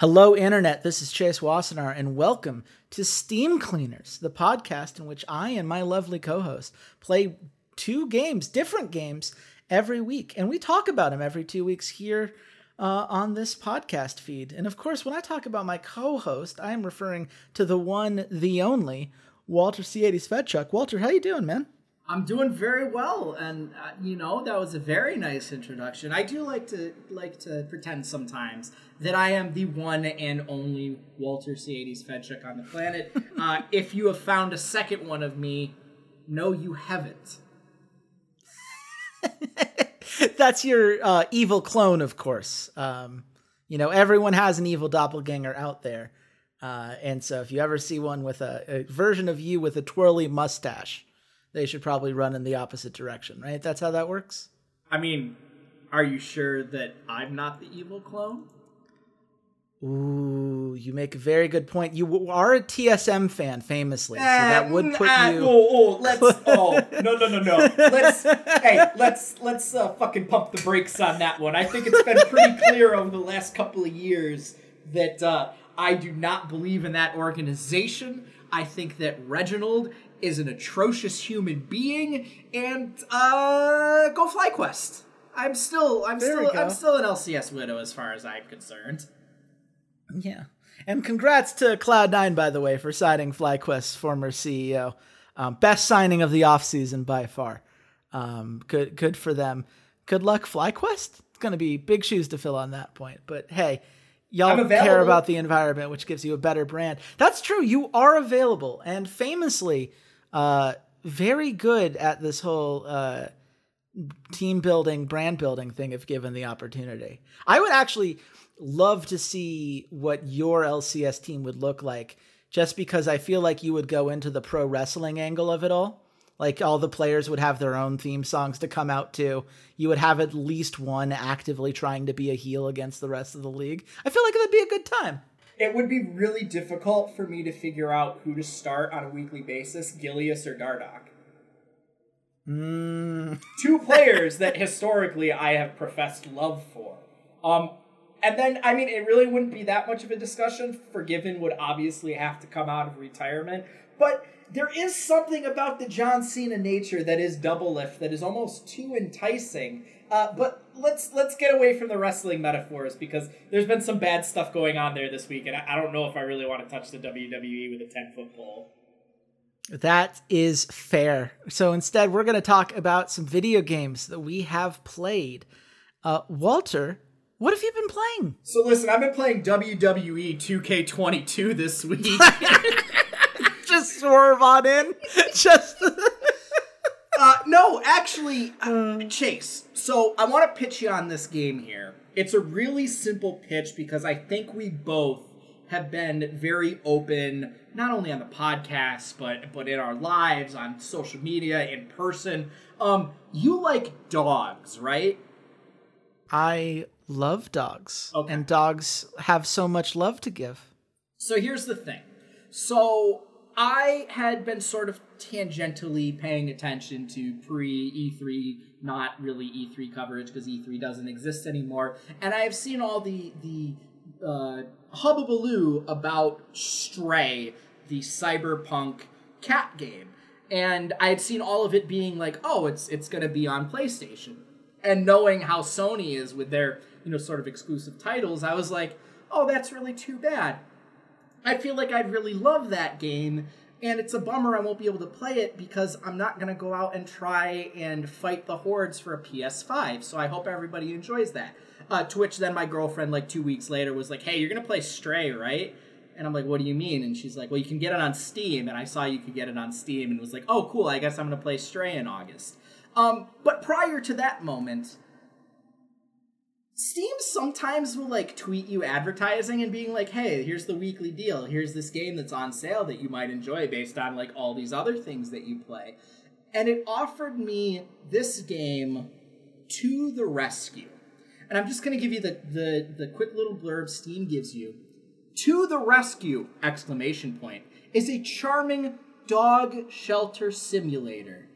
Hello, Internet. This is Chase Wassenar, and welcome to Steam Cleaners, the podcast in which I and my lovely co host play two games, different games, every week. And we talk about them every two weeks here uh, on this podcast feed. And of course, when I talk about my co host, I am referring to the one, the only, Walter C80 Fedczuk. Walter, how you doing, man? I'm doing very well, and uh, you know that was a very nice introduction. I do like to like to pretend sometimes that I am the one and only Walter C80 Fedczuk on the planet. uh, if you have found a second one of me, no, you haven't. That's your uh, evil clone, of course. Um, you know, everyone has an evil doppelganger out there. Uh, and so if you ever see one with a, a version of you with a twirly mustache, they should probably run in the opposite direction, right? That's how that works. I mean, are you sure that I'm not the evil clone? Ooh, you make a very good point. You are a TSM fan, famously, so that would put uh, you. Oh, oh, let's. oh, no, no, no, no. Let's. hey, let's let's uh, fucking pump the brakes on that one. I think it's been pretty clear over the last couple of years that uh, I do not believe in that organization. I think that Reginald is an atrocious human being, and uh, go FlyQuest. I'm still, I'm There still. I'm still an LCS widow as far as I'm concerned. Yeah. And congrats to Cloud9, by the way, for signing FlyQuest's former CEO. Um, best signing of the offseason by far. Um, good good for them. Good luck, FlyQuest. It's going to be big shoes to fill on that point. But hey, y'all care about the environment, which gives you a better brand. That's true. You are available and famously uh, very good at this whole uh, team building, brand building thing if given the opportunity. I would actually love to see what your LCS team would look like just because I feel like you would go into the pro wrestling angle of it all. Like all the players would have their own theme songs to come out to. You would have at least one actively trying to be a heel against the rest of the league. I feel like it would be a good time. It would be really difficult for me to figure out who to start on a weekly basis, Gilius or Dardoch. Mm. Two players that historically I have professed love for. Um, and then, I mean, it really wouldn't be that much of a discussion. Forgiven would obviously have to come out of retirement. But there is something about the John Cena nature that is Doublelift that is almost too enticing. Uh, but let's let's get away from the wrestling metaphors because there's been some bad stuff going on there this week, and I, I don't know if I really want to touch the WWE with a ten foot pole. That is fair. So instead, we're going to talk about some video games that we have played. Uh, Walter, what have you been playing? So listen, I've been playing WWE 2K22 this week. Just swerve on in. Just Uh, no, actually, uh, Chase. So I want to pitch you on this game here. It's a really simple pitch because I think we both have been very open, not only on the podcast, but but in our lives, on social media, in person. Um, you like dogs, right? I love dogs, Okay. and dogs have so much love to give. So here's the thing. So I had been sort of tangentially paying attention to pre E3, not really E3 coverage because E3 doesn't exist anymore, and I have seen all the the uh, hubbubaloo about Stray, the cyberpunk cat game, and I had seen all of it being like, oh, it's it's gonna be on PlayStation, and knowing how Sony is with their you know sort of exclusive titles, I was like, oh, that's really too bad. I feel like I'd really love that game, and it's a bummer I won't be able to play it because I'm not gonna go out and try and fight the hordes for a PS5. So I hope everybody enjoys that. Uh, to which then my girlfriend, like two weeks later, was like, "Hey, you're gonna play Stray, right?" And I'm like, "What do you mean?" And she's like, "Well, you can get it on Steam." And I saw you could get it on Steam, and was like, "Oh, cool. I guess I'm gonna play Stray in August." Um, but prior to that moment, Steam sometimes will like tweet you advertising and being like, "Hey, here's the weekly deal. Here's this game that's on sale that you might enjoy based on like all these other things that you play." And it offered me this game to the rescue. And I'm just going to give you the the the quick little blurb Steam gives you. To the rescue exclamation point is a charming dog shelter simulator.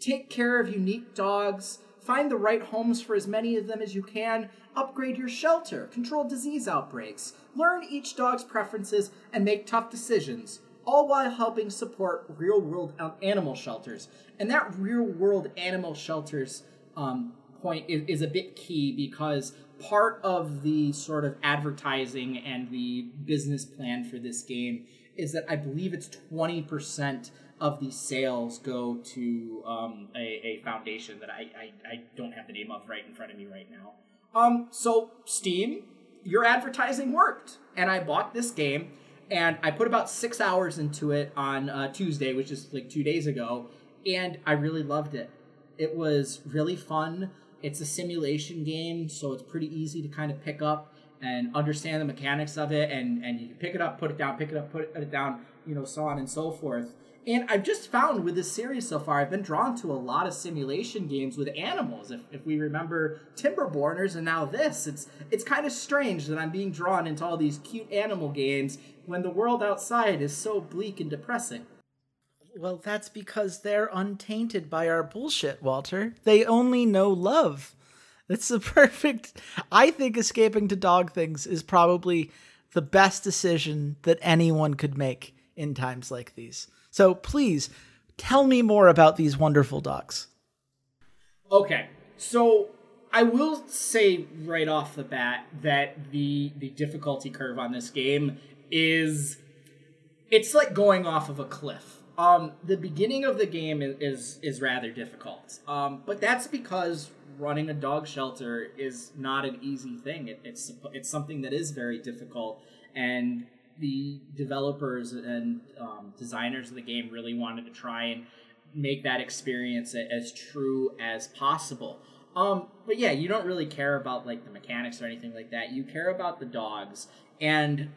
Take care of unique dogs, find the right homes for as many of them as you can, upgrade your shelter, control disease outbreaks, learn each dog's preferences, and make tough decisions, all while helping support real world animal shelters. And that real world animal shelters um, point is, is a bit key because part of the sort of advertising and the business plan for this game is that I believe it's 20% of the sales go to um, a, a, foundation that I, I, I, don't have the name of right in front of me right now. Um, so, Steam, your advertising worked. And I bought this game and I put about six hours into it on uh, Tuesday, which is like two days ago. And I really loved it. It was really fun. It's a simulation game, so it's pretty easy to kind of pick up and understand the mechanics of it and and you pick it up put it down pick it up put it down you know so on and so forth and i've just found with this series so far i've been drawn to a lot of simulation games with animals if, if we remember timberborners and now this it's it's kind of strange that i'm being drawn into all these cute animal games when the world outside is so bleak and depressing well that's because they're untainted by our bullshit walter they only know love it's the perfect. I think escaping to dog things is probably the best decision that anyone could make in times like these. So please tell me more about these wonderful dogs. Okay, so I will say right off the bat that the the difficulty curve on this game is it's like going off of a cliff. Um, the beginning of the game is is, is rather difficult, um, but that's because running a dog shelter is not an easy thing. It, it's it's something that is very difficult, and the developers and um, designers of the game really wanted to try and make that experience as true as possible. Um, but yeah, you don't really care about like the mechanics or anything like that. You care about the dogs, and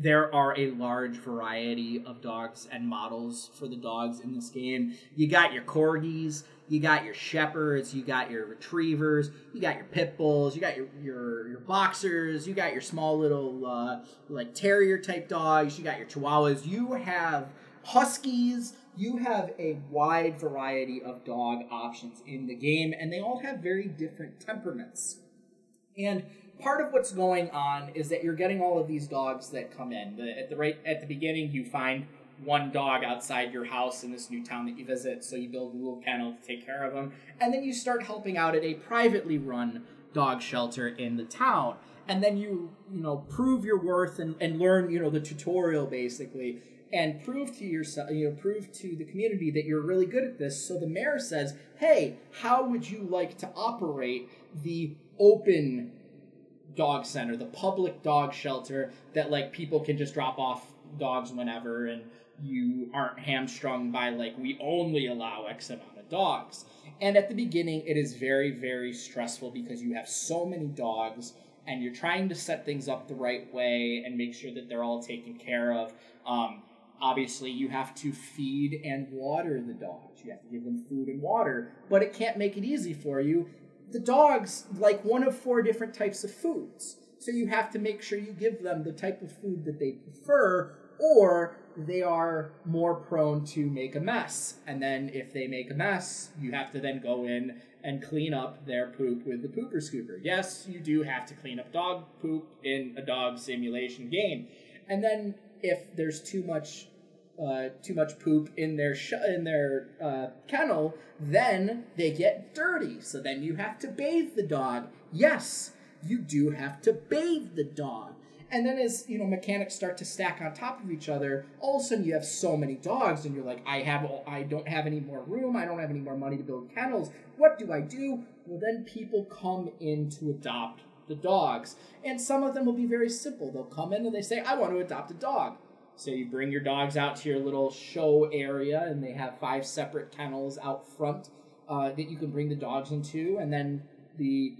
there are a large variety of dogs and models for the dogs in this game. You got your corgis, you got your shepherds, you got your retrievers, you got your pit bulls, you got your your, your boxers, you got your small little uh, like terrier type dogs, you got your chihuahuas, you have huskies, you have a wide variety of dog options in the game, and they all have very different temperaments. And part of what's going on is that you're getting all of these dogs that come in. The, at the right at the beginning, you find one dog outside your house in this new town that you visit, so you build a little kennel to take care of them, and then you start helping out at a privately run dog shelter in the town. And then you, you know, prove your worth and, and learn, you know, the tutorial basically, and prove to yourself, you know, prove to the community that you're really good at this. So the mayor says, hey, how would you like to operate the open dog center, the public dog shelter that like people can just drop off dogs whenever and you aren't hamstrung by like we only allow X amount of dogs. And at the beginning, it is very, very stressful because you have so many dogs and you're trying to set things up the right way and make sure that they're all taken care of. Um, obviously, you have to feed and water the dogs. You have to give them food and water, but it can't make it easy for you. The dogs like one of four different types of foods. So you have to make sure you give them the type of food that they prefer or they are more prone to make a mess. And then if they make a mess, you have to then go in and clean up their poop with the pooper scooper. Yes, you do have to clean up dog poop in a dog simulation game. And then if there's too much uh, too much poop in their sh- in their uh, kennel, then they get dirty. So then you have to bathe the dog. Yes, you do have to bathe the dog. And then as you know, mechanics start to stack on top of each other, all of a sudden you have so many dogs, and you're like, I have, I don't have any more room. I don't have any more money to build kennels. What do I do? Well, then people come in to adopt the dogs, and some of them will be very simple. They'll come in and they say, I want to adopt a dog. So you bring your dogs out to your little show area, and they have five separate kennels out front uh, that you can bring the dogs into, and then the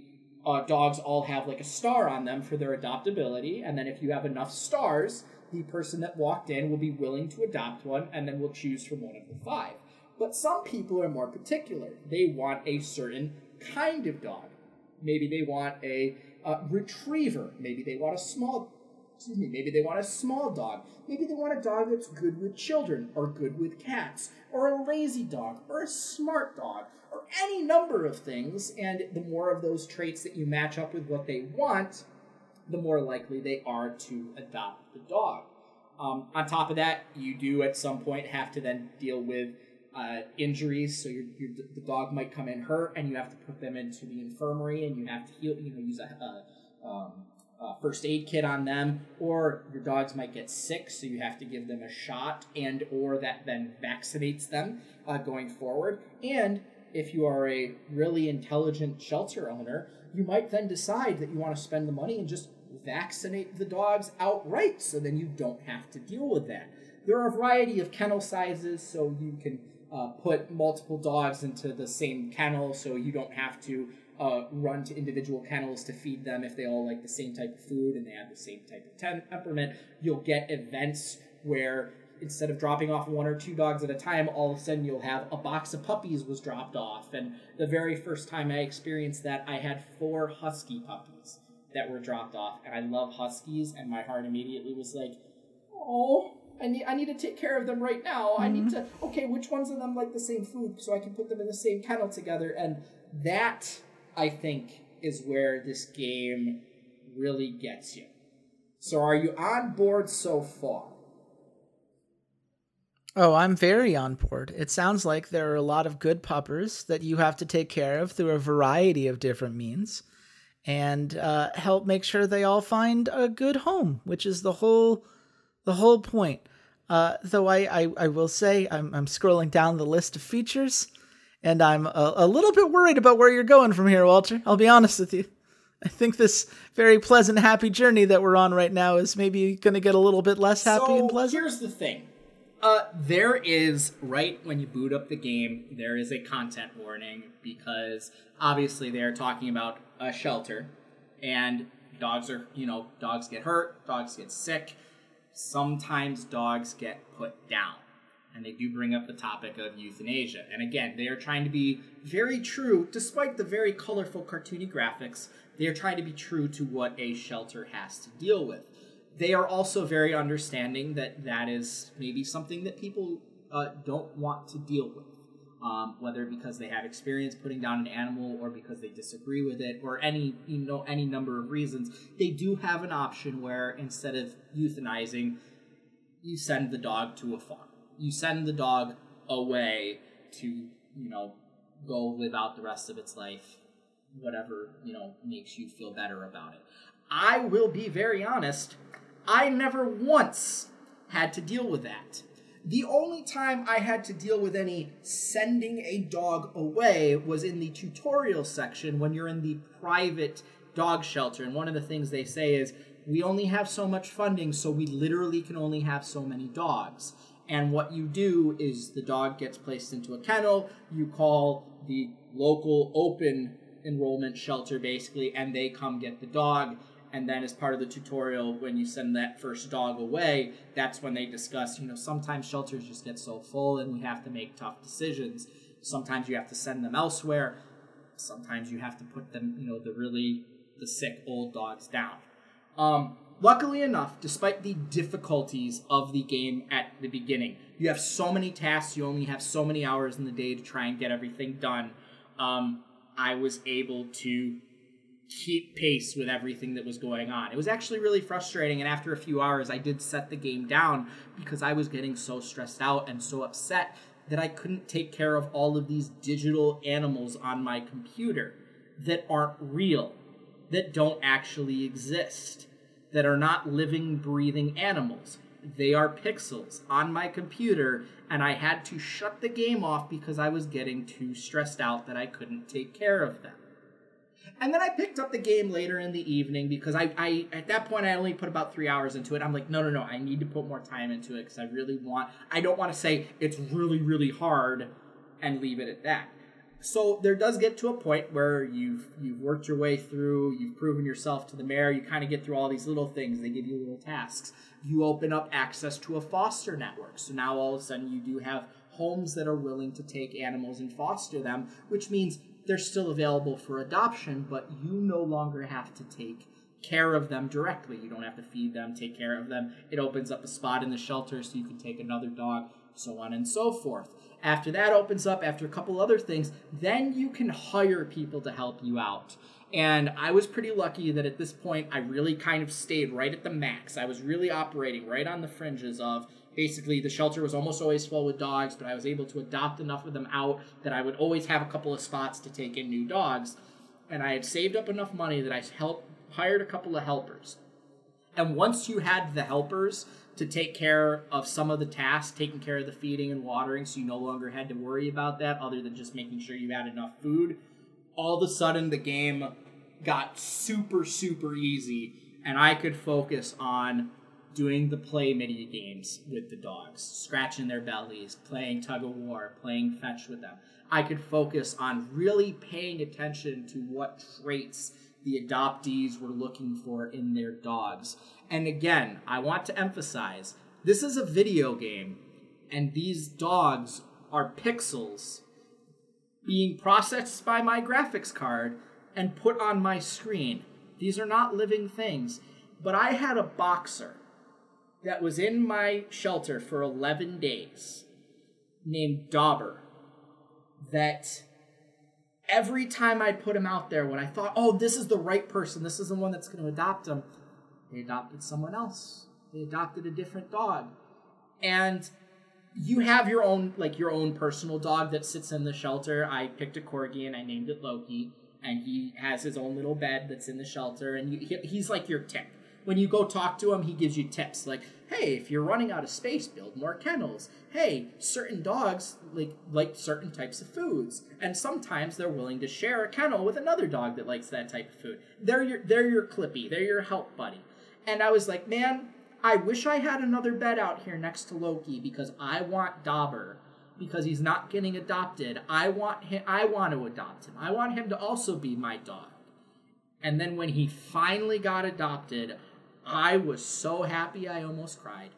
uh, dogs all have like a star on them for their adoptability, and then if you have enough stars, the person that walked in will be willing to adopt one, and then will choose from one of the five. But some people are more particular. They want a certain kind of dog. Maybe they want a uh, retriever. Maybe they want a small excuse me, maybe they want a small dog. Maybe they want a dog that's good with children or good with cats or a lazy dog or a smart dog or any number of things. And the more of those traits that you match up with what they want, the more likely they are to adopt the dog. Um, on top of that, you do at some point have to then deal with uh, injuries. So the dog might come in hurt, and you have to put them into the infirmary, and you have to heal. You know, use a, a um, uh, first aid kit on them or your dogs might get sick so you have to give them a shot and or that then vaccinates them uh, going forward. And if you are a really intelligent shelter owner you might then decide that you want to spend the money and just vaccinate the dogs outright so then you don't have to deal with that. There are a variety of kennel sizes so you can uh, put multiple dogs into the same kennel so you don't have to uh, run to individual kennels to feed them if they all like the same type of food and they have the same type of temperament. You'll get events where instead of dropping off one or two dogs at a time, all of a sudden you'll have a box of puppies was dropped off. And the very first time I experienced that, I had four husky puppies that were dropped off. And I love huskies, and my heart immediately was like, oh. I need, I need to take care of them right now. Mm-hmm. I need to, okay, which ones of them like the same food so I can put them in the same kennel together? And that I think, is where this game really gets you. So, are you on board so far? Oh, I'm very on board. It sounds like there are a lot of good puppers that you have to take care of through a variety of different means and uh, help make sure they all find a good home, which is the whole the whole point. Uh, though I, I, I will say I'm, I'm scrolling down the list of features and I'm a, a little bit worried about where you're going from here, Walter. I'll be honest with you. I think this very pleasant, happy journey that we're on right now is maybe going to get a little bit less happy so, and pleasant. Here's the thing. Uh, there is right when you boot up the game, there is a content warning because obviously they are talking about a shelter, and dogs are you know dogs get hurt, dogs get sick, sometimes dogs get put down and they do bring up the topic of euthanasia. And again, they are trying to be very true, despite the very colorful cartoony graphics, they are trying to be true to what a shelter has to deal with. They are also very understanding that that is maybe something that people uh, don't want to deal with. Um, whether because they have experience putting down an animal or because they disagree with it or any you know any number of reasons they do have an option where instead of euthanizing you send the dog to a farm you send the dog away to you know go live out the rest of its life whatever you know makes you feel better about it. I will be very honest i never once had to deal with that. The only time i had to deal with any sending a dog away was in the tutorial section when you're in the private dog shelter and one of the things they say is we only have so much funding so we literally can only have so many dogs and what you do is the dog gets placed into a kennel. You call the local open enrollment shelter basically, and they come get the dog. And then, as part of the tutorial, when you send that first dog away, that's when they discuss, you know, sometimes shelters just get so full and we have to make tough decisions. Sometimes you have to send them elsewhere. Sometimes you have to put them, you know, the really the sick old dogs down. Um, luckily enough, despite the difficulties of the game at the beginning, you have so many tasks, you only have so many hours in the day to try and get everything done. Um, I was able to keep pace with everything that was going on. It was actually really frustrating, and after a few hours, I did set the game down because I was getting so stressed out and so upset that I couldn't take care of all of these digital animals on my computer that aren't real, that don't actually exist that are not living, breathing animals. They are pixels on my computer, and I had to shut the game off because I was getting too stressed out that I couldn't take care of them. And then I picked up the game later in the evening because I, I at that point I only put about three hours into it. I'm like, no, no, no, I need to put more time into it because I really want. I don't want to say it's really, really hard and leave it at that so there does get to a point where you've you've worked your way through, you've proven yourself to the mayor, you kind of get through all these little things. They give you little tasks. You open up access to a foster network. So now all of a sudden you do have homes that are willing to take animals and foster them, which means they're still available for adoption, but you no longer have to take care of them directly. You don't have to feed them, take care of them. It opens up a spot in the shelter so you can take another dog, so on and so forth. After that opens up, after a couple other things, then you can hire people to help you out. And I was pretty lucky that at this point I really kind of stayed right at the max. I was really operating right on the fringes of basically the shelter was almost always full with dogs, but I was able to adopt enough of them out that I would always have a couple of spots to take in new dogs. And I had saved up enough money that I helped hired a couple of helpers. And once you had the helpers to take care of some of the tasks, taking care of the feeding and watering, so you no longer had to worry about that other than just making sure you had enough food, all of a sudden the game got super, super easy, and I could focus on doing the play mini games with the dogs, scratching their bellies, playing tug of war, playing fetch with them. I could focus on really paying attention to what traits the adoptees were looking for in their dogs. And again, I want to emphasize this is a video game, and these dogs are pixels being processed by my graphics card and put on my screen. These are not living things. But I had a boxer that was in my shelter for 11 days named Dauber that every time I put him out there, when I thought, oh, this is the right person, this is the one that's going to adopt him, they adopted someone else. They adopted a different dog. And you have your own like your own personal dog that sits in the shelter. I picked a corgi and I named it Loki, and he has his own little bed that's in the shelter, and you, he, he's like your tip when you go talk to him, he gives you tips like, "Hey, if you're running out of space, build more kennels. Hey, certain dogs like like certain types of foods, and sometimes they're willing to share a kennel with another dog that likes that type of food. They're your they're your clippy, they're your help buddy." And I was like, "Man, I wish I had another bed out here next to Loki because I want Dauber." Because he's not getting adopted, I want him. I want to adopt him. I want him to also be my dog. And then when he finally got adopted, I was so happy I almost cried.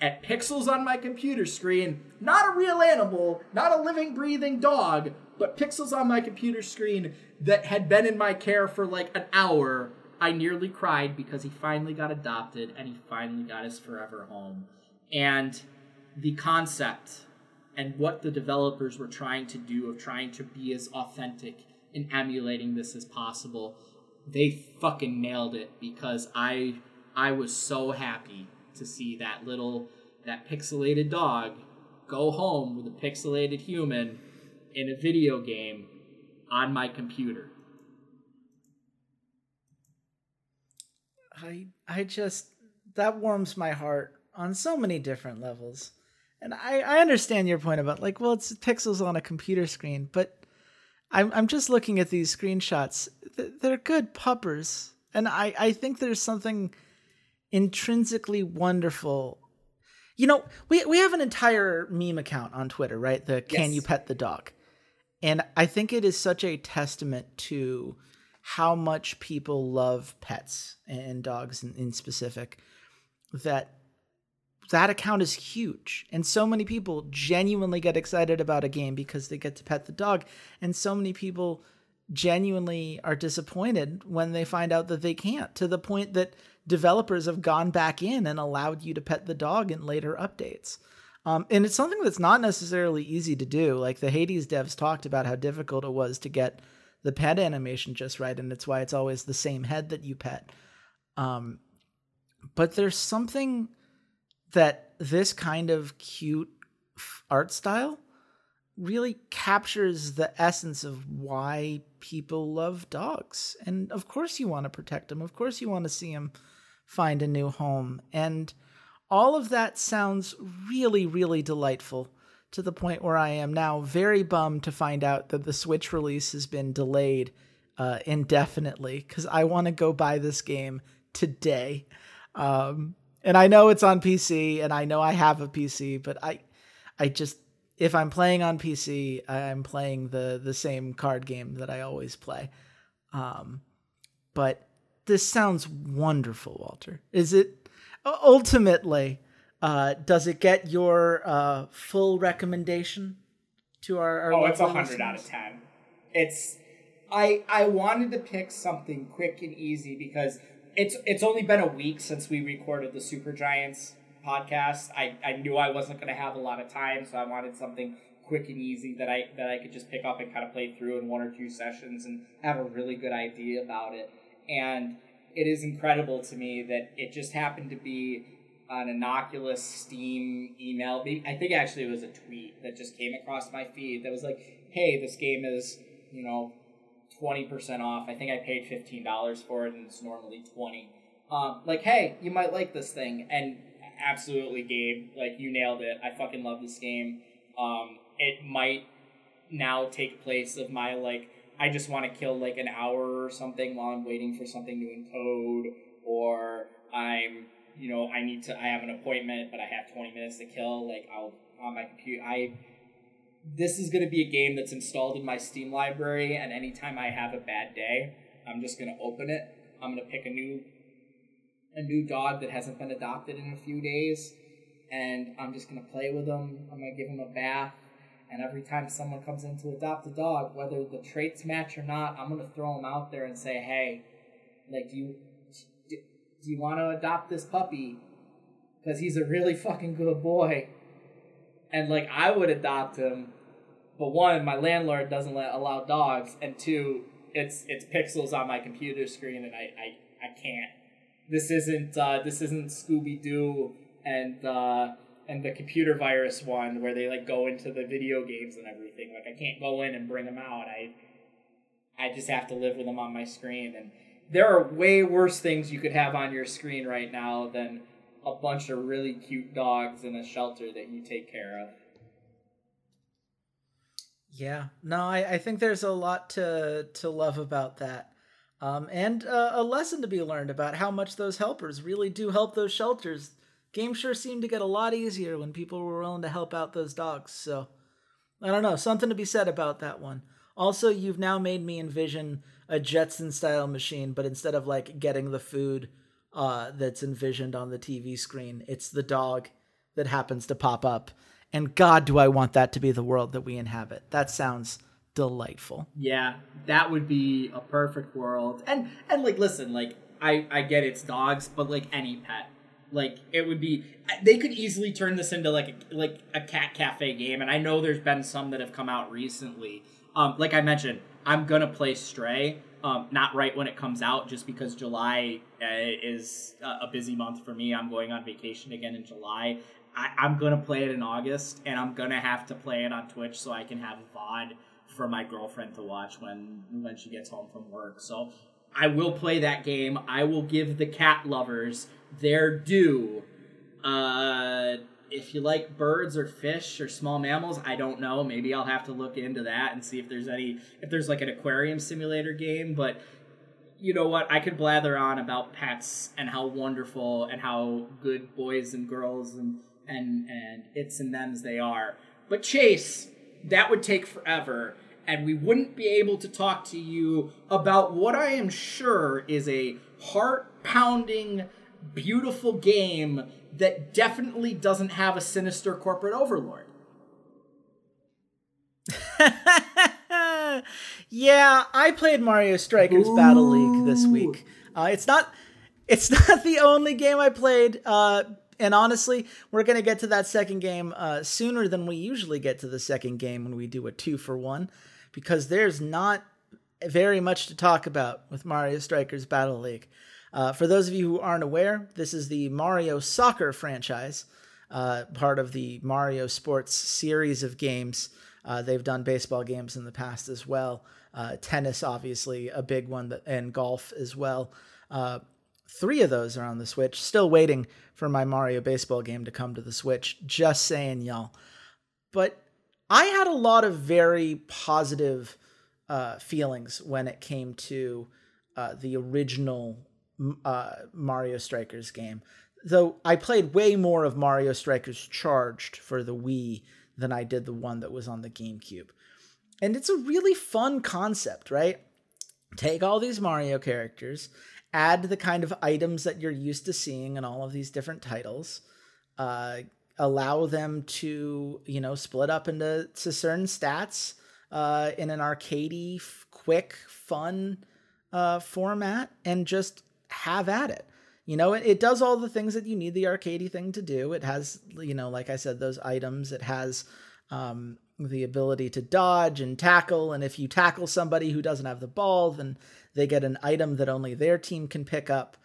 At pixels on my computer screen, not a real animal, not a living, breathing dog, but pixels on my computer screen that had been in my care for like an hour, I nearly cried because he finally got adopted and he finally got his forever home. And the concept and what the developers were trying to do of trying to be as authentic in emulating this as possible they fucking nailed it because I I was so happy to see that little that pixelated dog go home with a pixelated human in a video game on my computer. I I just that warms my heart on so many different levels. And I, I understand your point about like, well, it's pixels on a computer screen, but I'm I'm just looking at these screenshots. They're good puppers, and I I think there's something intrinsically wonderful. You know, we we have an entire meme account on Twitter, right? The Can. You Pet the Dog? And I think it is such a testament to how much people love pets and dogs in, in specific that that account is huge. And so many people genuinely get excited about a game because they get to pet the dog. And so many people genuinely are disappointed when they find out that they can't to the point that developers have gone back in and allowed you to pet the dog in later updates. Um, and it's something that's not necessarily easy to do. Like the hades devs talked about how difficult it was to get the pet animation just right and it's why it's always the same head that you pet um, but there's something that this kind of cute art style really captures the essence of why people love dogs. And of course, you want to protect them. Of course, you want to see them find a new home. And all of that sounds really, really delightful to the point where I am now very bummed to find out that the Switch release has been delayed uh, indefinitely because I want to go buy this game today. Um, and I know it's on PC, and I know I have a PC, but I, I just if I'm playing on PC, I'm playing the the same card game that I always play. Um, but this sounds wonderful, Walter. Is it ultimately? Uh, does it get your uh, full recommendation to our? our oh, it's a hundred out of ten. It's I I wanted to pick something quick and easy because it's it's only been a week since we recorded the Super Giants podcast. I, I knew I wasn't going to have a lot of time, so I wanted something quick and easy that I that I could just pick up and kind of play through in one or two sessions and have a really good idea about it. And it is incredible to me that it just happened to be an innocuous Steam email. I think actually it was a tweet that just came across my feed that was like, "Hey, this game is you know twenty percent off. I think I paid fifteen dollars for it, and it's normally twenty. Um, like, hey, you might like this thing, and absolutely, Gabe, like you nailed it. I fucking love this game. Um, it might now take place of my like I just want to kill like an hour or something while I'm waiting for something to encode, or I'm you know I need to I have an appointment but I have 20 minutes to kill. Like I'll on my computer I this is going to be a game that's installed in my Steam library, and anytime I have a bad day, I'm just going to open it. I'm going to pick a new a new dog that hasn't been adopted in a few days, and I'm just going to play with them. I'm going to give them a bath, and every time someone comes in to adopt a dog, whether the traits match or not, I'm going to throw them out there and say, "Hey, like, do you do, you want to adopt this puppy? Because he's a really fucking good boy." and like I would adopt him, but one, my landlord doesn't let allow dogs, and two, it's it's pixels on my computer screen, and I I, I can't. This isn't uh, this isn't Scooby Doo and uh, and the computer virus one where they like go into the video games and everything. Like I can't go in and bring them out. I I just have to live with them on my screen, and there are way worse things you could have on your screen right now than a bunch of really cute dogs in a shelter that you take care of. Yeah, no, I, I think there's a lot to to love about that, um, and uh, a lesson to be learned about how much those helpers really do help those shelters. Games sure seem to get a lot easier when people were willing to help out those dogs. So, I don't know, something to be said about that one. Also, you've now made me envision a Jetson style machine, but instead of like getting the food uh, that's envisioned on the TV screen. It's the dog that happens to pop up. And God, do I want that to be the world that we inhabit. That sounds delightful. Yeah, that would be a perfect world. And and like listen, like I I get it's dogs, but like any pet. Like it would be they could easily turn this into like a, like a cat cafe game and I know there's been some that have come out recently. Um like I mentioned, I'm to play Stray um, not right when it comes out, just because July uh, is a busy month for me. I'm going on vacation again in July. I, I'm gonna play it in August, and I'm gonna have to play it on Twitch so I can have VOD for my girlfriend to watch when when she gets home from work. So I will play that game. I will give the cat lovers their due. Uh, if you like birds or fish or small mammals, I don't know. Maybe I'll have to look into that and see if there's any if there's like an aquarium simulator game, but you know what? I could blather on about pets and how wonderful and how good boys and girls and and and it's and them's they are. But Chase, that would take forever and we wouldn't be able to talk to you about what I am sure is a heart-pounding beautiful game that definitely doesn't have a sinister corporate overlord. yeah, I played Mario Strikers Ooh. Battle League this week. Uh, it's not it's not the only game I played. Uh, and honestly, we're gonna get to that second game uh, sooner than we usually get to the second game when we do a two for one, because there's not very much to talk about with Mario Strikers Battle League. Uh, for those of you who aren't aware, this is the Mario Soccer franchise, uh, part of the Mario Sports series of games. Uh, they've done baseball games in the past as well. Uh, tennis, obviously, a big one, that, and golf as well. Uh, three of those are on the Switch. Still waiting for my Mario baseball game to come to the Switch. Just saying, y'all. But I had a lot of very positive uh, feelings when it came to the original uh, Mario Strikers game. Though I played way more of Mario Strikers Charged for the Wii than I did the one that was on the GameCube. And it's a really fun concept, right? Take all these Mario characters, add the kind of items that you're used to seeing in all of these different titles, uh, allow them to, you know, split up into certain stats uh, in an arcadey, quick, fun uh, format and just have at it. You know, it, it does all the things that you need the arcadey thing to do. It has, you know, like I said, those items. It has um, the ability to dodge and tackle. And if you tackle somebody who doesn't have the ball, then they get an item that only their team can pick up.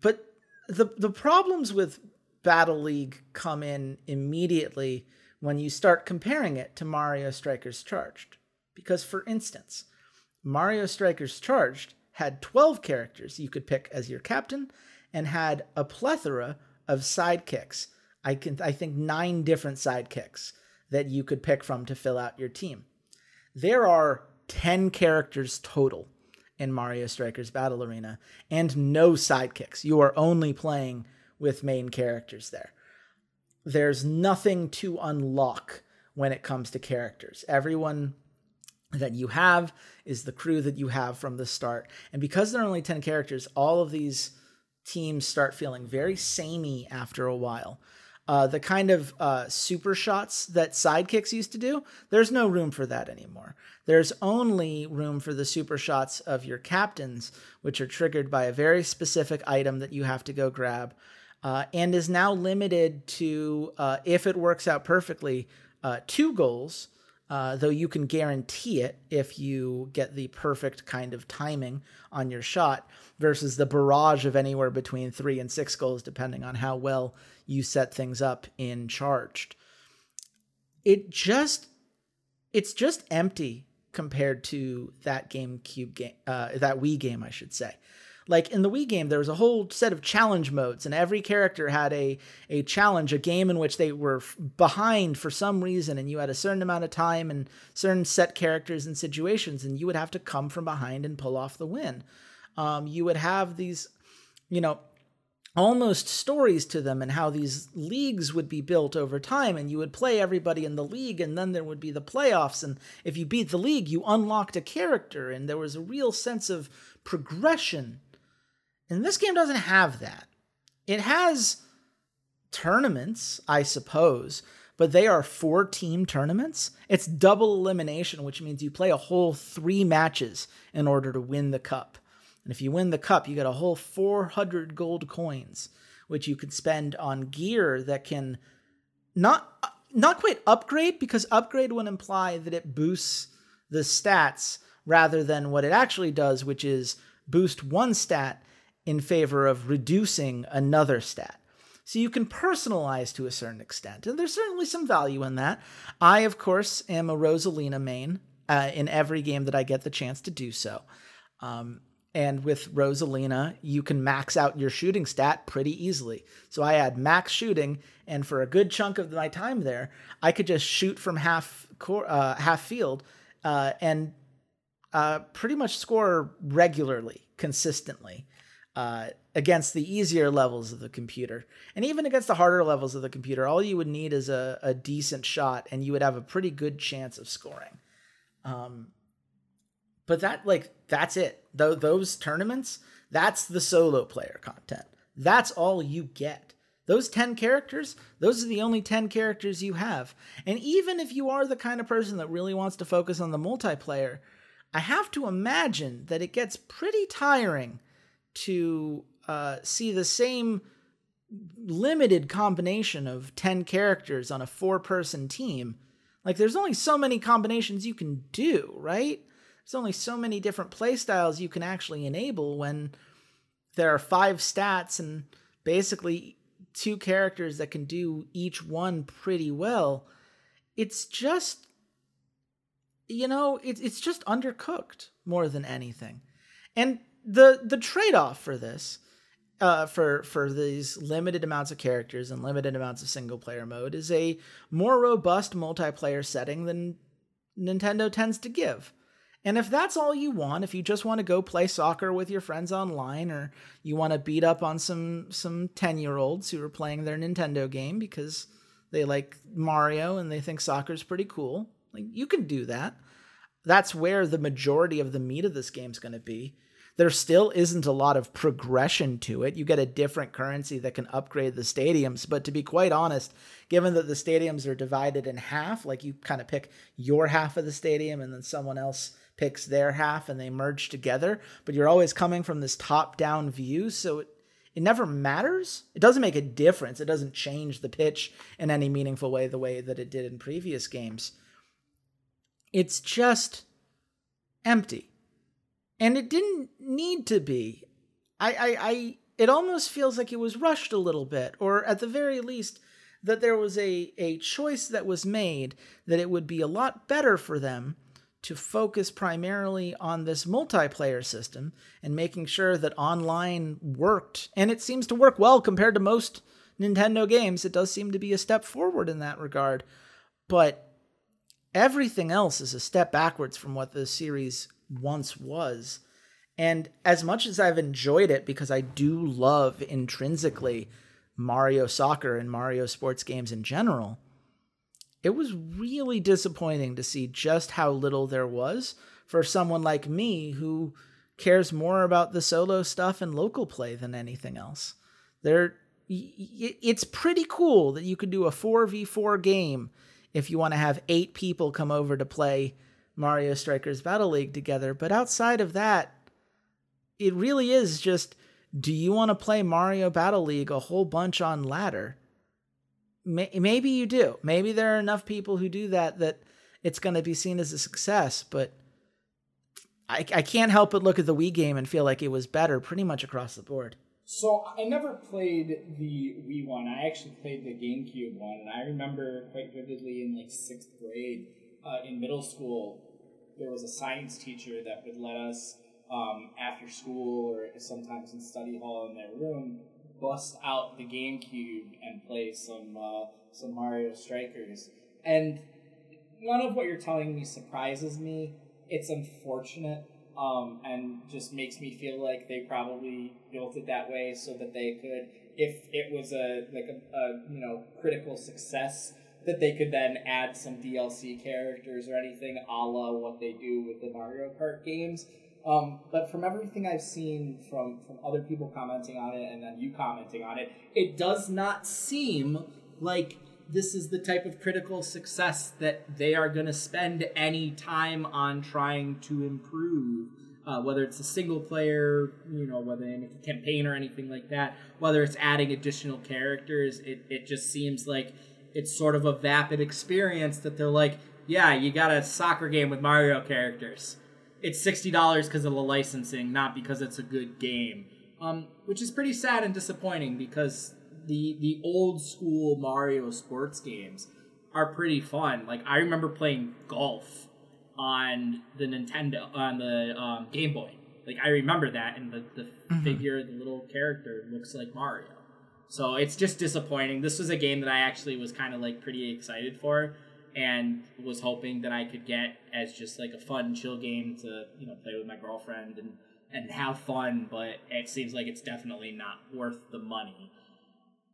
But the the problems with Battle League come in immediately when you start comparing it to Mario Strikers Charged. Because, for instance, Mario Strikers Charged had 12 characters you could pick as your captain and had a plethora of sidekicks. I can I think 9 different sidekicks that you could pick from to fill out your team. There are 10 characters total in Mario Strikers Battle Arena and no sidekicks. You are only playing with main characters there. There's nothing to unlock when it comes to characters. Everyone that you have is the crew that you have from the start. And because there are only 10 characters, all of these teams start feeling very samey after a while. Uh, the kind of uh, super shots that sidekicks used to do, there's no room for that anymore. There's only room for the super shots of your captains, which are triggered by a very specific item that you have to go grab, uh, and is now limited to, uh, if it works out perfectly, uh, two goals. Uh, though you can guarantee it if you get the perfect kind of timing on your shot, versus the barrage of anywhere between three and six goals, depending on how well you set things up in charged. It just it's just empty compared to that GameCube game, uh, that Wii game, I should say. Like in the Wii game, there was a whole set of challenge modes, and every character had a a challenge, a game in which they were behind for some reason, and you had a certain amount of time and certain set characters and situations, and you would have to come from behind and pull off the win. Um, you would have these, you know, almost stories to them and how these leagues would be built over time and you would play everybody in the league and then there would be the playoffs and if you beat the league you unlocked a character and there was a real sense of progression and this game doesn't have that. It has tournaments i suppose but they are four team tournaments. It's double elimination which means you play a whole three matches in order to win the cup. And if you win the cup, you get a whole 400 gold coins, which you can spend on gear that can not not quite upgrade because upgrade would imply that it boosts the stats rather than what it actually does, which is boost one stat in favor of reducing another stat. So you can personalize to a certain extent, and there's certainly some value in that. I, of course, am a Rosalina main uh, in every game that I get the chance to do so. Um, and with Rosalina, you can max out your shooting stat pretty easily. So I had max shooting, and for a good chunk of my time there, I could just shoot from half core, uh, half field, uh, and uh, pretty much score regularly, consistently. Uh, against the easier levels of the computer. And even against the harder levels of the computer, all you would need is a, a decent shot and you would have a pretty good chance of scoring. Um, but that like that's it. Though those tournaments, that's the solo player content. That's all you get. Those 10 characters, those are the only 10 characters you have. And even if you are the kind of person that really wants to focus on the multiplayer, I have to imagine that it gets pretty tiring to uh, see the same limited combination of 10 characters on a four person team. Like, there's only so many combinations you can do, right? there's only so many different playstyles you can actually enable when there are five stats and basically two characters that can do each one pretty well. It's just you know, it's it's just undercooked more than anything. And the the trade-off for this uh, for for these limited amounts of characters and limited amounts of single player mode is a more robust multiplayer setting than Nintendo tends to give. And if that's all you want, if you just want to go play soccer with your friends online or you want to beat up on some some 10-year-olds who are playing their Nintendo game because they like Mario and they think soccer's pretty cool, like you can do that. That's where the majority of the meat of this game's going to be. There still isn't a lot of progression to it. You get a different currency that can upgrade the stadiums, but to be quite honest, given that the stadiums are divided in half, like you kind of pick your half of the stadium and then someone else picks their half and they merge together, but you're always coming from this top down view. So it, it never matters. It doesn't make a difference. It doesn't change the pitch in any meaningful way the way that it did in previous games. It's just empty. And it didn't need to be. I, I, I it almost feels like it was rushed a little bit, or at the very least, that there was a, a choice that was made that it would be a lot better for them to focus primarily on this multiplayer system and making sure that online worked. And it seems to work well compared to most Nintendo games. It does seem to be a step forward in that regard. But everything else is a step backwards from what the series once was. And as much as I've enjoyed it, because I do love intrinsically Mario Soccer and Mario sports games in general, it was really disappointing to see just how little there was for someone like me who cares more about the solo stuff and local play than anything else. There it's pretty cool that you could do a 4v4 game if you want to have 8 people come over to play Mario Strikers Battle League together, but outside of that it really is just do you want to play Mario Battle League a whole bunch on ladder? maybe you do. Maybe there are enough people who do that that it's going to be seen as a success, but I, I can't help but look at the Wii game and feel like it was better pretty much across the board. So I never played the Wii one. I actually played the GameCube one, and I remember quite vividly in like sixth grade, uh, in middle school, there was a science teacher that would let us um, after school or sometimes in study hall in their room bust out the GameCube and play some uh, some Mario Strikers. And none of what you're telling me surprises me. It's unfortunate, um, and just makes me feel like they probably built it that way so that they could, if it was a like a, a you know critical success, that they could then add some DLC characters or anything a la what they do with the Mario Kart games. Um, but from everything I've seen from from other people commenting on it and then you commenting on it, it does not seem like this is the type of critical success that they are going to spend any time on trying to improve. Uh, whether it's a single player, you know, whether make a campaign or anything like that, whether it's adding additional characters, it, it just seems like it's sort of a vapid experience that they're like, yeah, you got a soccer game with Mario characters it's sixty dollars because of the licensing, not because it's a good game. Um, which is pretty sad and disappointing because the the old school Mario sports games are pretty fun. Like I remember playing golf on the Nintendo on the um, Game Boy. Like I remember that, and the the mm-hmm. figure, the little character looks like Mario. So it's just disappointing. This was a game that I actually was kind of like pretty excited for and was hoping that I could get as just like a fun chill game to you know play with my girlfriend and and have fun, but it seems like it's definitely not worth the money.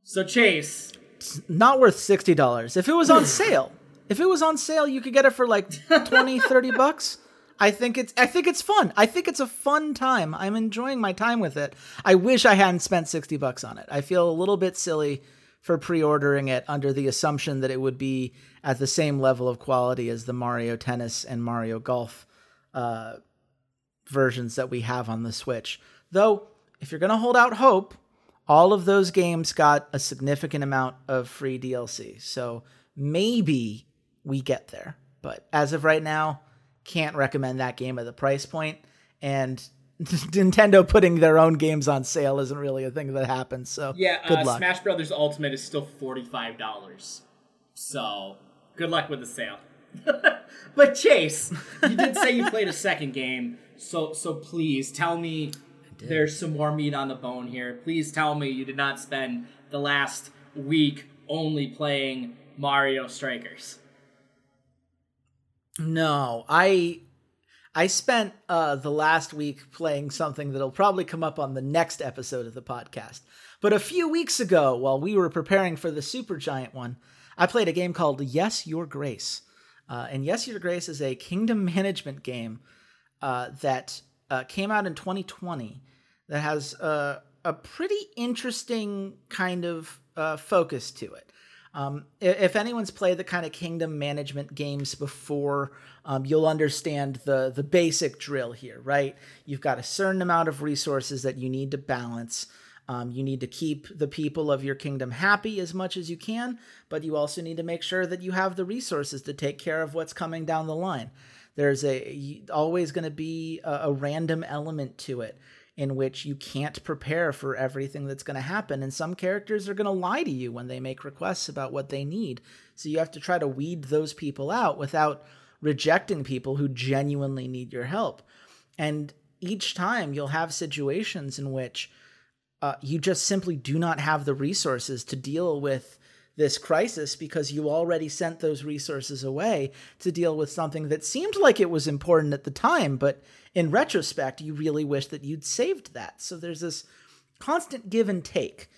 So Chase, it's not worth sixty dollars. If it was on sale, if it was on sale, you could get it for like 20, 30 bucks. I think it's I think it's fun. I think it's a fun time. I'm enjoying my time with it. I wish I hadn't spent 60 bucks on it. I feel a little bit silly for pre-ordering it under the assumption that it would be at the same level of quality as the Mario Tennis and Mario Golf uh, versions that we have on the Switch. Though, if you're going to hold out hope, all of those games got a significant amount of free DLC. So maybe we get there. But as of right now, can't recommend that game at the price point. And Nintendo putting their own games on sale isn't really a thing that happens. So yeah, good uh, luck. Smash Brothers Ultimate is still forty five dollars. So good luck with the sale. but Chase, you did say you played a second game, so so please tell me there's some more meat on the bone here. Please tell me you did not spend the last week only playing Mario Strikers. No, I I spent uh, the last week playing something that'll probably come up on the next episode of the podcast. But a few weeks ago, while we were preparing for the Supergiant one, I played a game called Yes, Your Grace. Uh, and Yes, Your Grace is a kingdom management game uh, that uh, came out in 2020 that has a pretty interesting kind of uh, focus to it. Um, if anyone's played the kind of kingdom management games before, um, you'll understand the the basic drill here, right? You've got a certain amount of resources that you need to balance. Um, you need to keep the people of your kingdom happy as much as you can, but you also need to make sure that you have the resources to take care of what's coming down the line. There's a always going to be a, a random element to it in which you can't prepare for everything that's going to happen. And some characters are going to lie to you when they make requests about what they need. So you have to try to weed those people out without rejecting people who genuinely need your help. And each time you'll have situations in which uh, you just simply do not have the resources to deal with this crisis because you already sent those resources away to deal with something that seemed like it was important at the time, but in retrospect, you really wish that you'd saved that. So there's this constant give and take.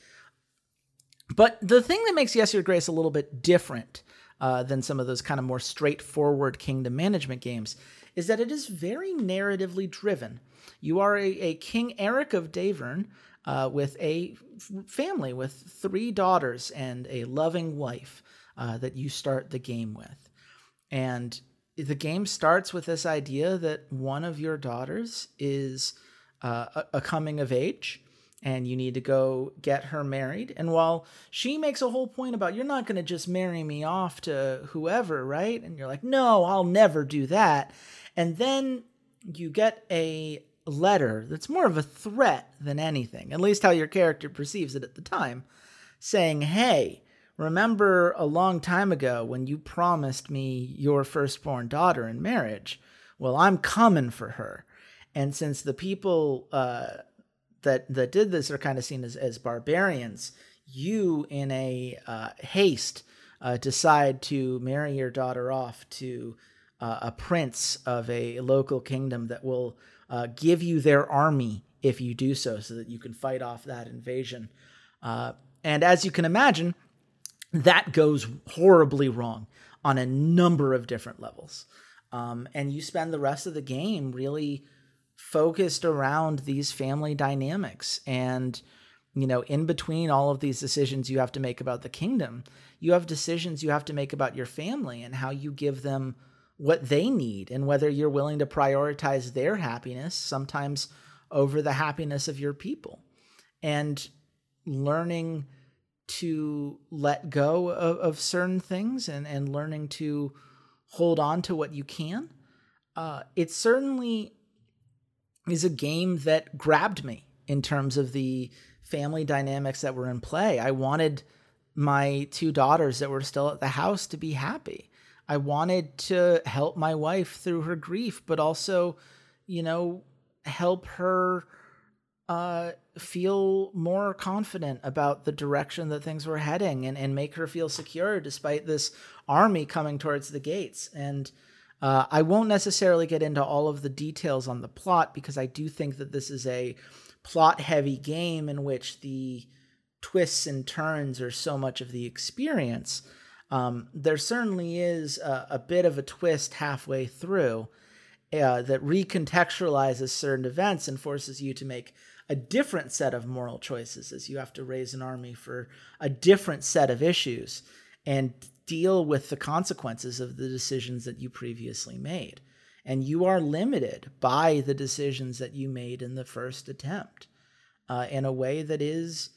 But the thing that makes Yes Your Grace a little bit different uh, than some of those kind of more straightforward kingdom management games is that it is very narratively driven. You are a, a King Eric of Davern uh, with a family with three daughters and a loving wife uh, that you start the game with. And the game starts with this idea that one of your daughters is uh, a, a coming of age and you need to go get her married. And while she makes a whole point about, you're not going to just marry me off to whoever, right? And you're like, no, I'll never do that. And then you get a letter that's more of a threat than anything, at least how your character perceives it at the time, saying, hey, Remember a long time ago when you promised me your firstborn daughter in marriage? Well, I'm coming for her. And since the people uh, that that did this are kind of seen as, as barbarians, you, in a uh, haste, uh, decide to marry your daughter off to uh, a prince of a local kingdom that will uh, give you their army if you do so, so that you can fight off that invasion. Uh, and as you can imagine, that goes horribly wrong on a number of different levels. Um, and you spend the rest of the game really focused around these family dynamics. And, you know, in between all of these decisions you have to make about the kingdom, you have decisions you have to make about your family and how you give them what they need and whether you're willing to prioritize their happiness sometimes over the happiness of your people. And learning to let go of, of certain things and, and learning to hold on to what you can. Uh, it certainly is a game that grabbed me in terms of the family dynamics that were in play. I wanted my two daughters that were still at the house to be happy. I wanted to help my wife through her grief, but also, you know, help her uh, feel more confident about the direction that things were heading and, and make her feel secure despite this army coming towards the gates. And uh, I won't necessarily get into all of the details on the plot because I do think that this is a plot heavy game in which the twists and turns are so much of the experience. Um, there certainly is a, a, bit of a twist halfway through uh, that recontextualizes certain events and forces you to make a different set of moral choices as you have to raise an army for a different set of issues and deal with the consequences of the decisions that you previously made. And you are limited by the decisions that you made in the first attempt uh, in a way that is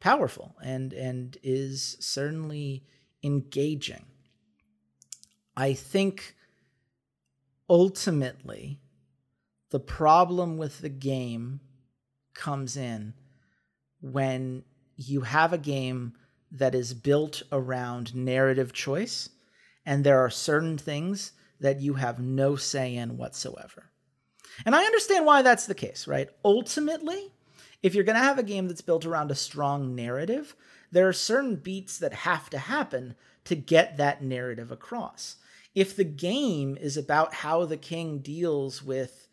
powerful and, and is certainly engaging. I think ultimately the problem with the game comes in when you have a game that is built around narrative choice and there are certain things that you have no say in whatsoever. And I understand why that's the case, right? Ultimately, if you're going to have a game that's built around a strong narrative, there are certain beats that have to happen to get that narrative across. If the game is about how the king deals with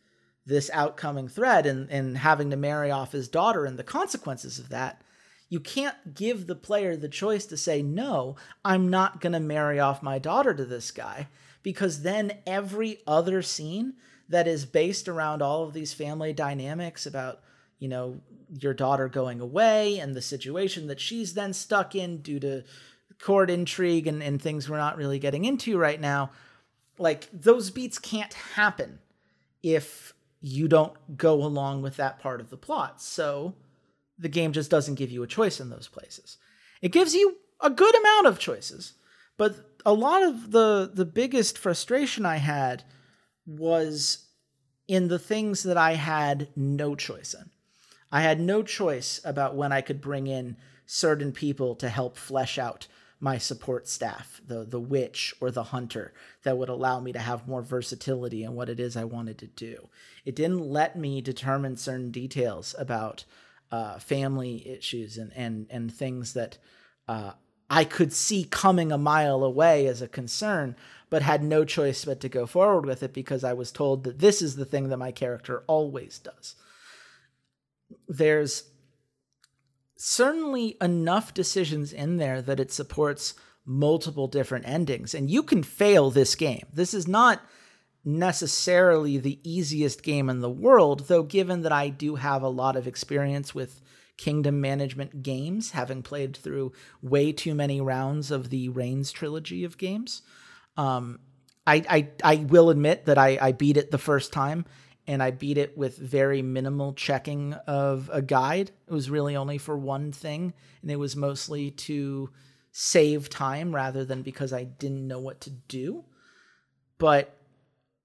this outcoming threat and, and having to marry off his daughter and the consequences of that, you can't give the player the choice to say, no, I'm not going to marry off my daughter to this guy, because then every other scene that is based around all of these family dynamics about, you know, your daughter going away and the situation that she's then stuck in due to court intrigue and, and things we're not really getting into right now, like those beats can't happen if you don't go along with that part of the plot. So the game just doesn't give you a choice in those places. It gives you a good amount of choices, but a lot of the the biggest frustration I had was in the things that I had no choice in. I had no choice about when I could bring in certain people to help flesh out my support staff, the the witch or the hunter, that would allow me to have more versatility in what it is I wanted to do. It didn't let me determine certain details about uh, family issues and and and things that uh, I could see coming a mile away as a concern, but had no choice but to go forward with it because I was told that this is the thing that my character always does. There's certainly enough decisions in there that it supports multiple different endings, and you can fail this game. This is not necessarily the easiest game in the world, though, given that I do have a lot of experience with kingdom management games, having played through way too many rounds of the Reigns trilogy of games. Um, I, I, I will admit that I, I beat it the first time and I beat it with very minimal checking of a guide. It was really only for one thing, and it was mostly to save time rather than because I didn't know what to do. But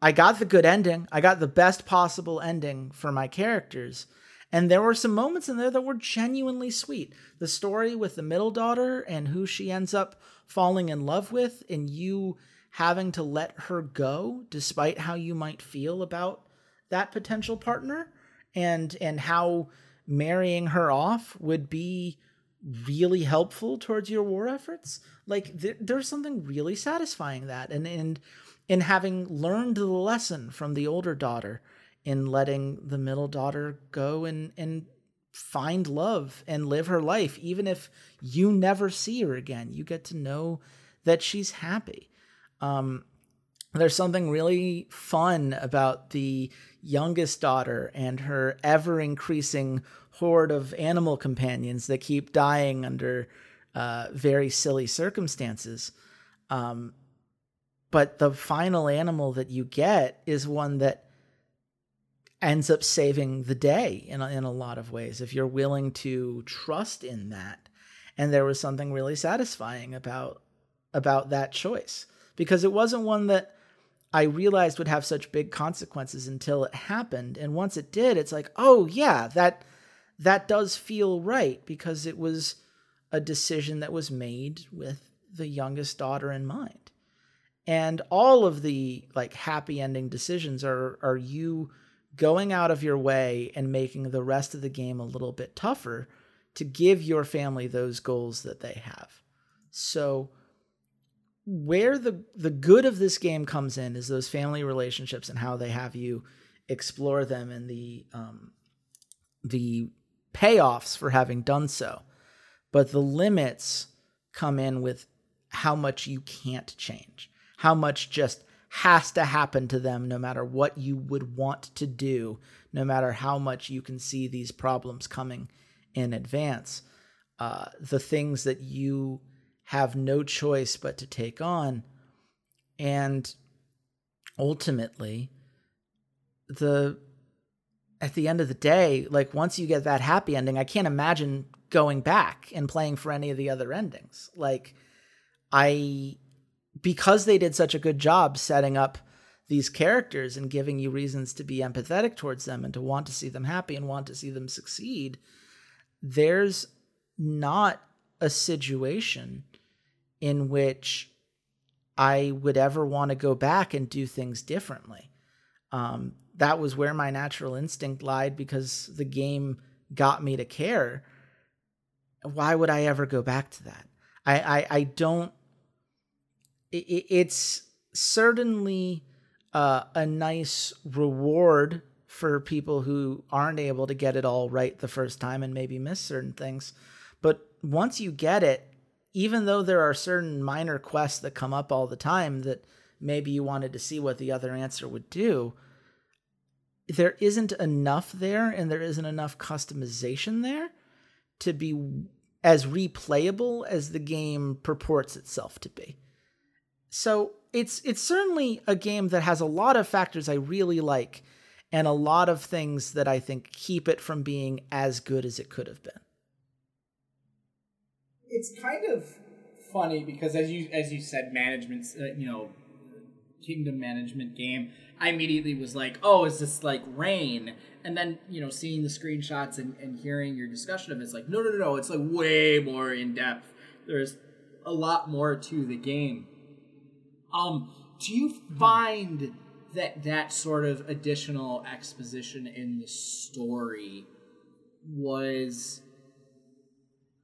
I got the good ending. I got the best possible ending for my characters. And there were some moments in there that were genuinely sweet. The story with the middle daughter and who she ends up falling in love with, and you having to let her go despite how you might feel about that potential partner and and how marrying her off would be really helpful towards your war efforts like there, there's something really satisfying that. And and in having learned the lesson from the older daughter in letting the middle daughter go and and find love and live her life even if you never see her again you get to know that she's happy. Um there's something really fun about the youngest daughter and her ever increasing horde of animal companions that keep dying under uh, very silly circumstances. Um, but the final animal that you get is one that ends up saving the day in a, in a lot of ways if you're willing to trust in that. And there was something really satisfying about about that choice because it wasn't one that I realized would have such big consequences until it happened. And once it did, it's like, oh yeah, that that does feel right because it was a decision that was made with the youngest daughter in mind. And all of the like happy ending decisions are are you going out of your way and making the rest of the game a little bit tougher to give your family those goals that they have. So where the the good of this game comes in is those family relationships and how they have you explore them and the um, the payoffs for having done so. But the limits come in with how much you can't change, how much just has to happen to them no matter what you would want to do, no matter how much you can see these problems coming in advance. Uh, the things that you have no choice but to take on. And ultimately, the at the end of the day, like once you get that happy ending, I can't imagine going back and playing for any of the other endings. Like I because they did such a good job setting up these characters and giving you reasons to be empathetic towards them and to want to see them happy and want to see them succeed, there's not a situation in which I would ever want to go back and do things differently. Um, that was where my natural instinct lied because the game got me to care. Why would I ever go back to that? I I, I don't. It, it's certainly uh, a nice reward for people who aren't able to get it all right the first time and maybe miss certain things. But once you get it, even though there are certain minor quests that come up all the time that maybe you wanted to see what the other answer would do, there isn't enough there and there isn't enough customization there to be as replayable as the game purports itself to be. So it's it's certainly a game that has a lot of factors I really like and a lot of things that I think keep it from being as good as it could have been. It's kind of funny because as you as you said management uh, you know kingdom management game i immediately was like oh is this like Reigns? And then you know seeing the screenshots and, and hearing your discussion of it, it's like no no no no it's like way more in depth there's a lot more to the game. Um do you find that that sort of additional exposition in the story was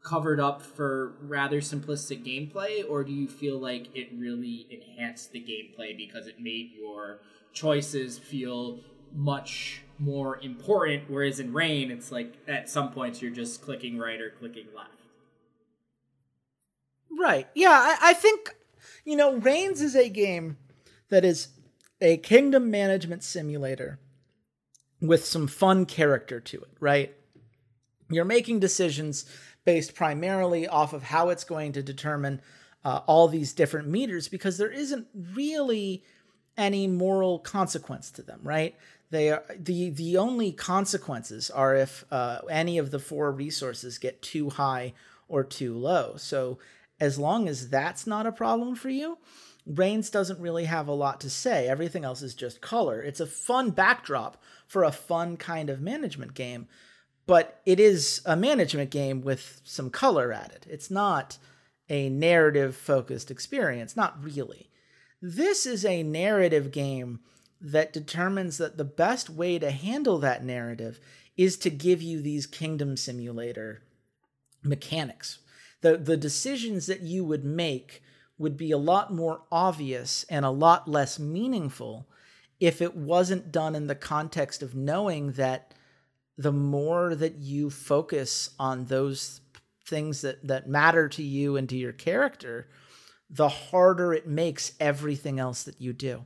covered up for rather simplistic gameplay or do you feel like it really enhanced the gameplay because it made your choices feel much more important? Whereas in Reigns it's like at some points you're just clicking right or clicking left. Right. Yeah I, I think you know reigns is a game that is a kingdom management simulator with some fun character to it right? You're making decisions based primarily off of how it's going to determine uh, all these different meters because there isn't really any moral consequence to them, right? They are the the only consequences are if uh, any of the four resources get too high or too low. So as long as that's not a problem for you, Reigns doesn't really have a lot to say. Everything else is just color. It's a fun backdrop for a fun kind of management game, but it is a management game with some color added. It's not a narrative focused experience, not really. This is a narrative game that determines that the best way to handle that narrative is to give you these kingdom simulator mechanics. The the decisions that you would make would be a lot more obvious and a lot less meaningful if it wasn't done in the context of knowing that the more that you focus on those things that that matter to you and to your character, the harder it makes everything else that you do.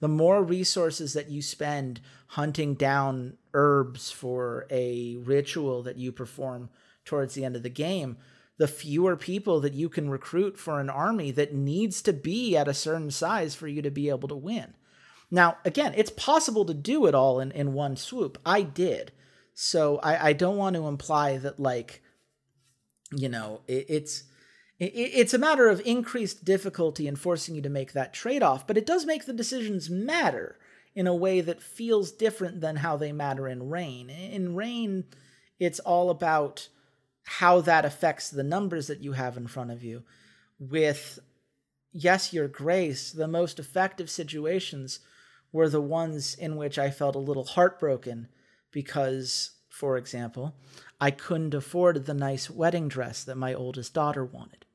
The more resources that you spend hunting down herbs for a ritual that you perform towards the end of the game, the fewer people that you can recruit for an army that needs to be at a certain size for you to be able to win. Now, again, it's possible to do it all in, in one swoop. I did. So I, I don't want to imply that like, you know, it, it's it, it's a matter of increased difficulty and forcing you to make that trade off, but it does make the decisions matter in a way that feels different than how they matter in Reigns. In Reigns, it's all about how that affects the numbers that you have in front of you. With Yes, Your Grace, the most effective situations were the ones in which I felt a little heartbroken because, for example, I couldn't afford the nice wedding dress that my oldest daughter wanted.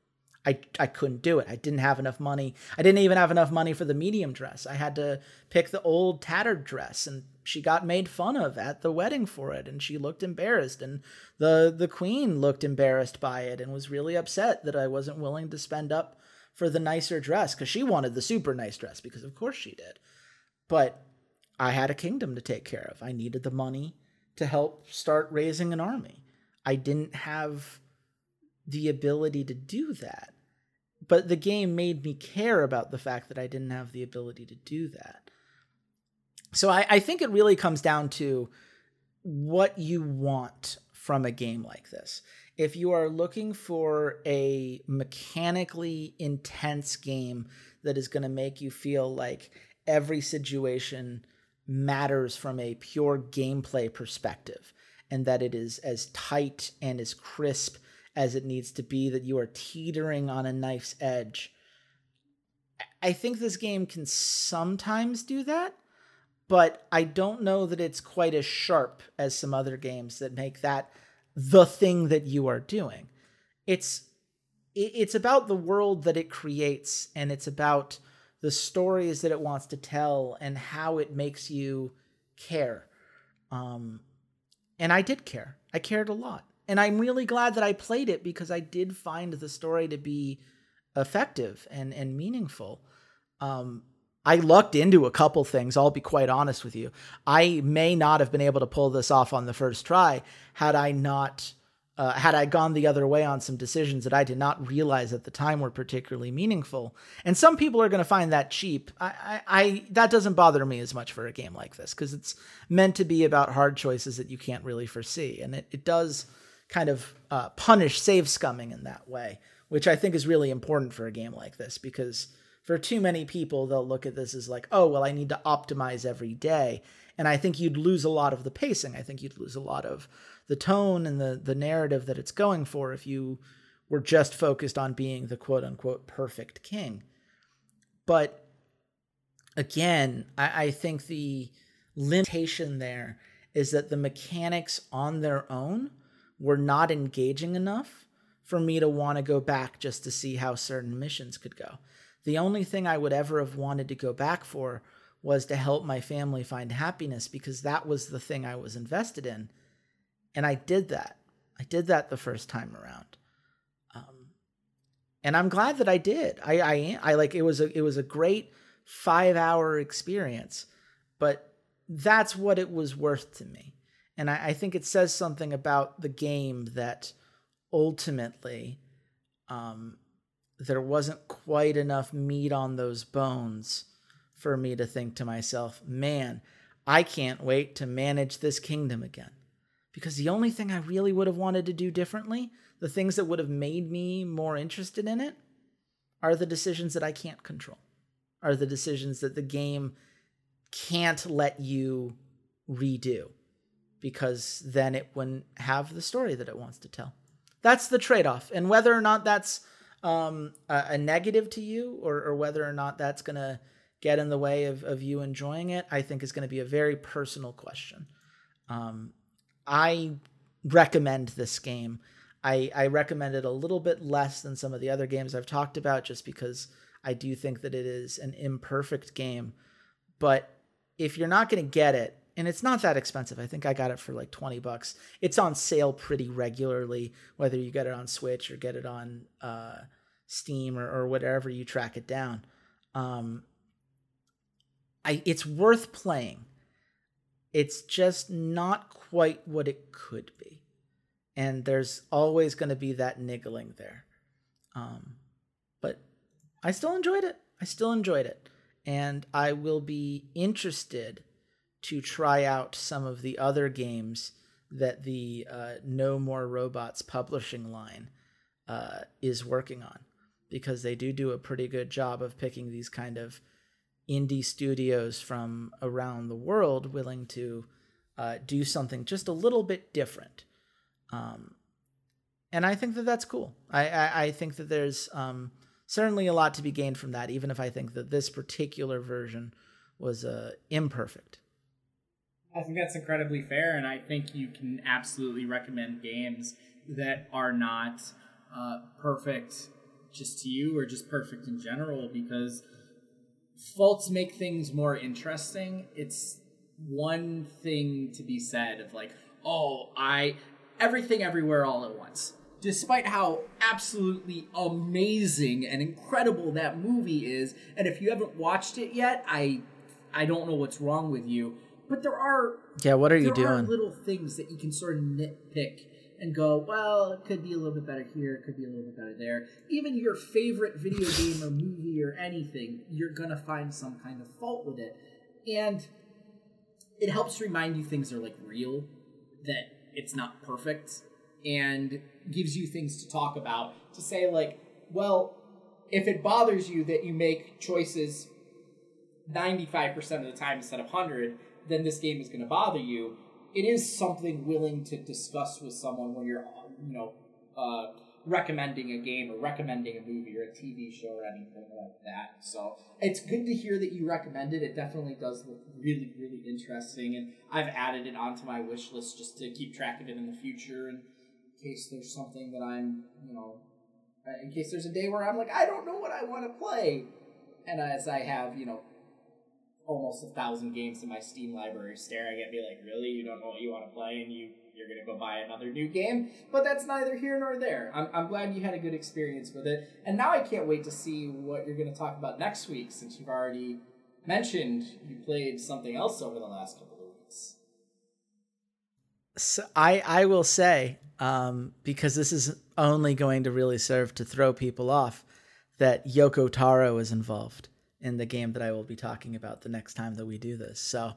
I, I couldn't do it. I didn't have enough money. I didn't even have enough money for the medium dress. I had to pick the old tattered dress and she got made fun of at the wedding for it and she looked embarrassed and the the queen looked embarrassed by it and was really upset that I wasn't willing to spend up for the nicer dress cuz she wanted the super nice dress because of course she did. But I had a kingdom to take care of. I needed the money to help start raising an army. I didn't have the ability to do that. But the game made me care about the fact that I didn't have the ability to do that. So I, I think it really comes down to what you want from a game like this. If you are looking for a mechanically intense game that is going to make you feel like every situation matters from a pure gameplay perspective and that it is as tight and as crisp as it needs to be, that you are teetering on a knife's edge. I think this game can sometimes do that, but I don't know that it's quite as sharp as some other games that make that the thing that you are doing. It's it's about the world that it creates and it's about the stories that it wants to tell and how it makes you care. Um, and I did care. I cared a lot. And I'm really glad that I played it because I did find the story to be effective and, and meaningful. Um, I lucked into a couple things, I'll be quite honest with you. I may not have been able to pull this off on the first try had I not uh, had I gone the other way on some decisions that I did not realize at the time were particularly meaningful. And some people are going to find that cheap. I, I, I, that doesn't bother me as much for a game like this because it's meant to be about hard choices that you can't really foresee, and it, it does kind of uh, punish save scumming in that way, which I think is really important for a game like this because for too many people they'll look at this as like, oh well, I need to optimize every day, and I think you'd lose a lot of the pacing. I think you'd lose a lot of the tone and the the narrative that it's going for if you were just focused on being the quote unquote perfect king. But again, I, I think the limitation there is that the mechanics on their own were not engaging enough for me to want to go back just to see how certain missions could go. The only thing I would ever have wanted to go back for was to help my family find happiness because that was the thing I was invested in. And I did that. I did that the first time around. Um, and I'm glad that I did. I, I, I like it was a, it was a great five hour experience, but that's what it was worth to me. And I, I think it says something about the game that ultimately, um, there wasn't quite enough meat on those bones for me to think to myself, man, I can't wait to manage this kingdom again because the only thing I really would have wanted to do differently, the things that would have made me more interested in it, are the decisions that I can't control, are the decisions that the game can't let you redo because then it wouldn't have the story that it wants to tell. That's the trade off. And whether or not that's um, a, a, negative to you or, or whether or not that's going to get in the way of, of you enjoying it, I think is going to be a very personal question. Um, I recommend this game. I, I recommend it a little bit less than some of the other games I've talked about just because I do think that it is an imperfect game. But if you're not going to get it, and it's not that expensive. I think I got it for like 20 bucks. It's on sale pretty regularly, whether you get it on Switch or get it on uh, Steam or, or whatever you track it down. Um, I, it's worth playing. It's just not quite what it could be. And there's always going to be that niggling there. Um, but I still enjoyed it. I still enjoyed it. And I will be interested to try out some of the other games that the uh, No More Robots publishing line uh, is working on because they do do a pretty good job of picking these kind of indie studios from around the world willing to uh, do something just a little bit different. Um, and I think that that's cool. I, I, I think that there's um, certainly a lot to be gained from that, even if I think that this particular version was uh, imperfect. I think that's incredibly fair, and I think you can absolutely recommend games that are not uh, perfect just to you or just perfect in general because faults make things more interesting. It's one thing to be said of like, oh, I everything everywhere all at once. Despite how absolutely amazing and incredible that movie is, and if you haven't watched it yet, I I don't know what's wrong with you. But there are yeah, what are you doing? Little things that you can sort of nitpick and go, well, it could be a little bit better here, it could be a little bit better there. Even your favorite video game or movie or anything, you're gonna find some kind of fault with it. And it helps remind you things are like real, that it's not perfect, and gives you things to talk about to say like, well, if it bothers you that you make choices 95% of the time instead of 100, then this game is going to bother you. It is something willing to discuss with someone when you're, you know, uh, recommending a game or recommending a movie or a TV show or anything like that. So it's good to hear that you recommend it. It definitely does look really, really interesting, and I've added it onto my wish list just to keep track of it in the future in case there's something that I'm, you know, uh, in case there's a day where I'm like, I don't know what I want to play, and as I have, you know. Almost a thousand games in my Steam library staring at me like, really? You don't know what you want to play, and you you're going to go buy another new game. But that's neither here nor there. I'm, I'm glad you had a good experience with it. And now I can't wait to see what you're going to talk about next week since you've already mentioned you played something else over the last couple of weeks. So I, I will say, um, because this is only going to really serve to throw people off that Yoko Taro is involved in the game that I will be talking about the next time that we do this. So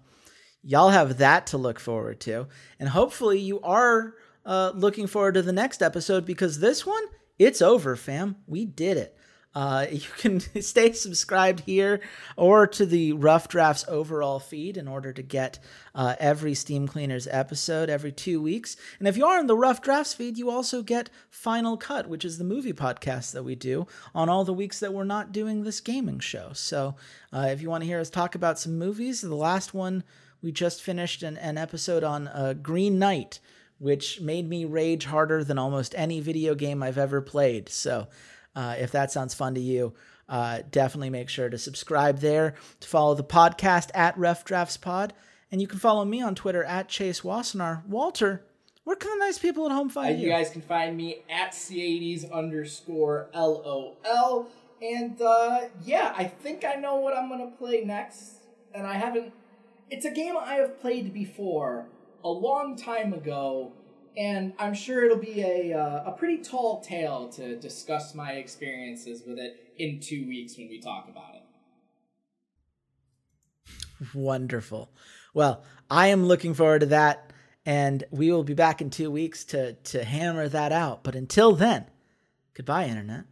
y'all have that to look forward to. And hopefully you are uh, looking forward to the next episode because this one, it's over, fam. We did it. Uh, you can stay subscribed here or to the Rough Drafts overall feed in order to get uh, every Steam Cleaners episode every two weeks. And if you are in the Rough Drafts feed, you also get Final Cut, which is the movie podcast that we do on all the weeks that we're not doing this gaming show. So uh, if you want to hear us talk about some movies, the last one we just finished an, an episode on uh, Green Knight, which made me rage harder than almost any video game I've ever played. So uh, if that sounds fun to you, uh, definitely make sure to subscribe there, to follow the podcast at Rough Drafts Pod, and you can follow me on Twitter at Chase Wassenar. Walter, where can the nice people at home find Uh, you? you guys can find me at C80s underscore LOL. And uh, yeah, I think I know what I'm going to play next. And I haven't. It's a game I have played before a long time ago. And I'm sure it'll be a, uh, a pretty tall tale to discuss my experiences with it in two weeks when we talk about it. Wonderful. Well, I am looking forward to that, and we will be back in two weeks to to hammer that out. But until then, goodbye, internet.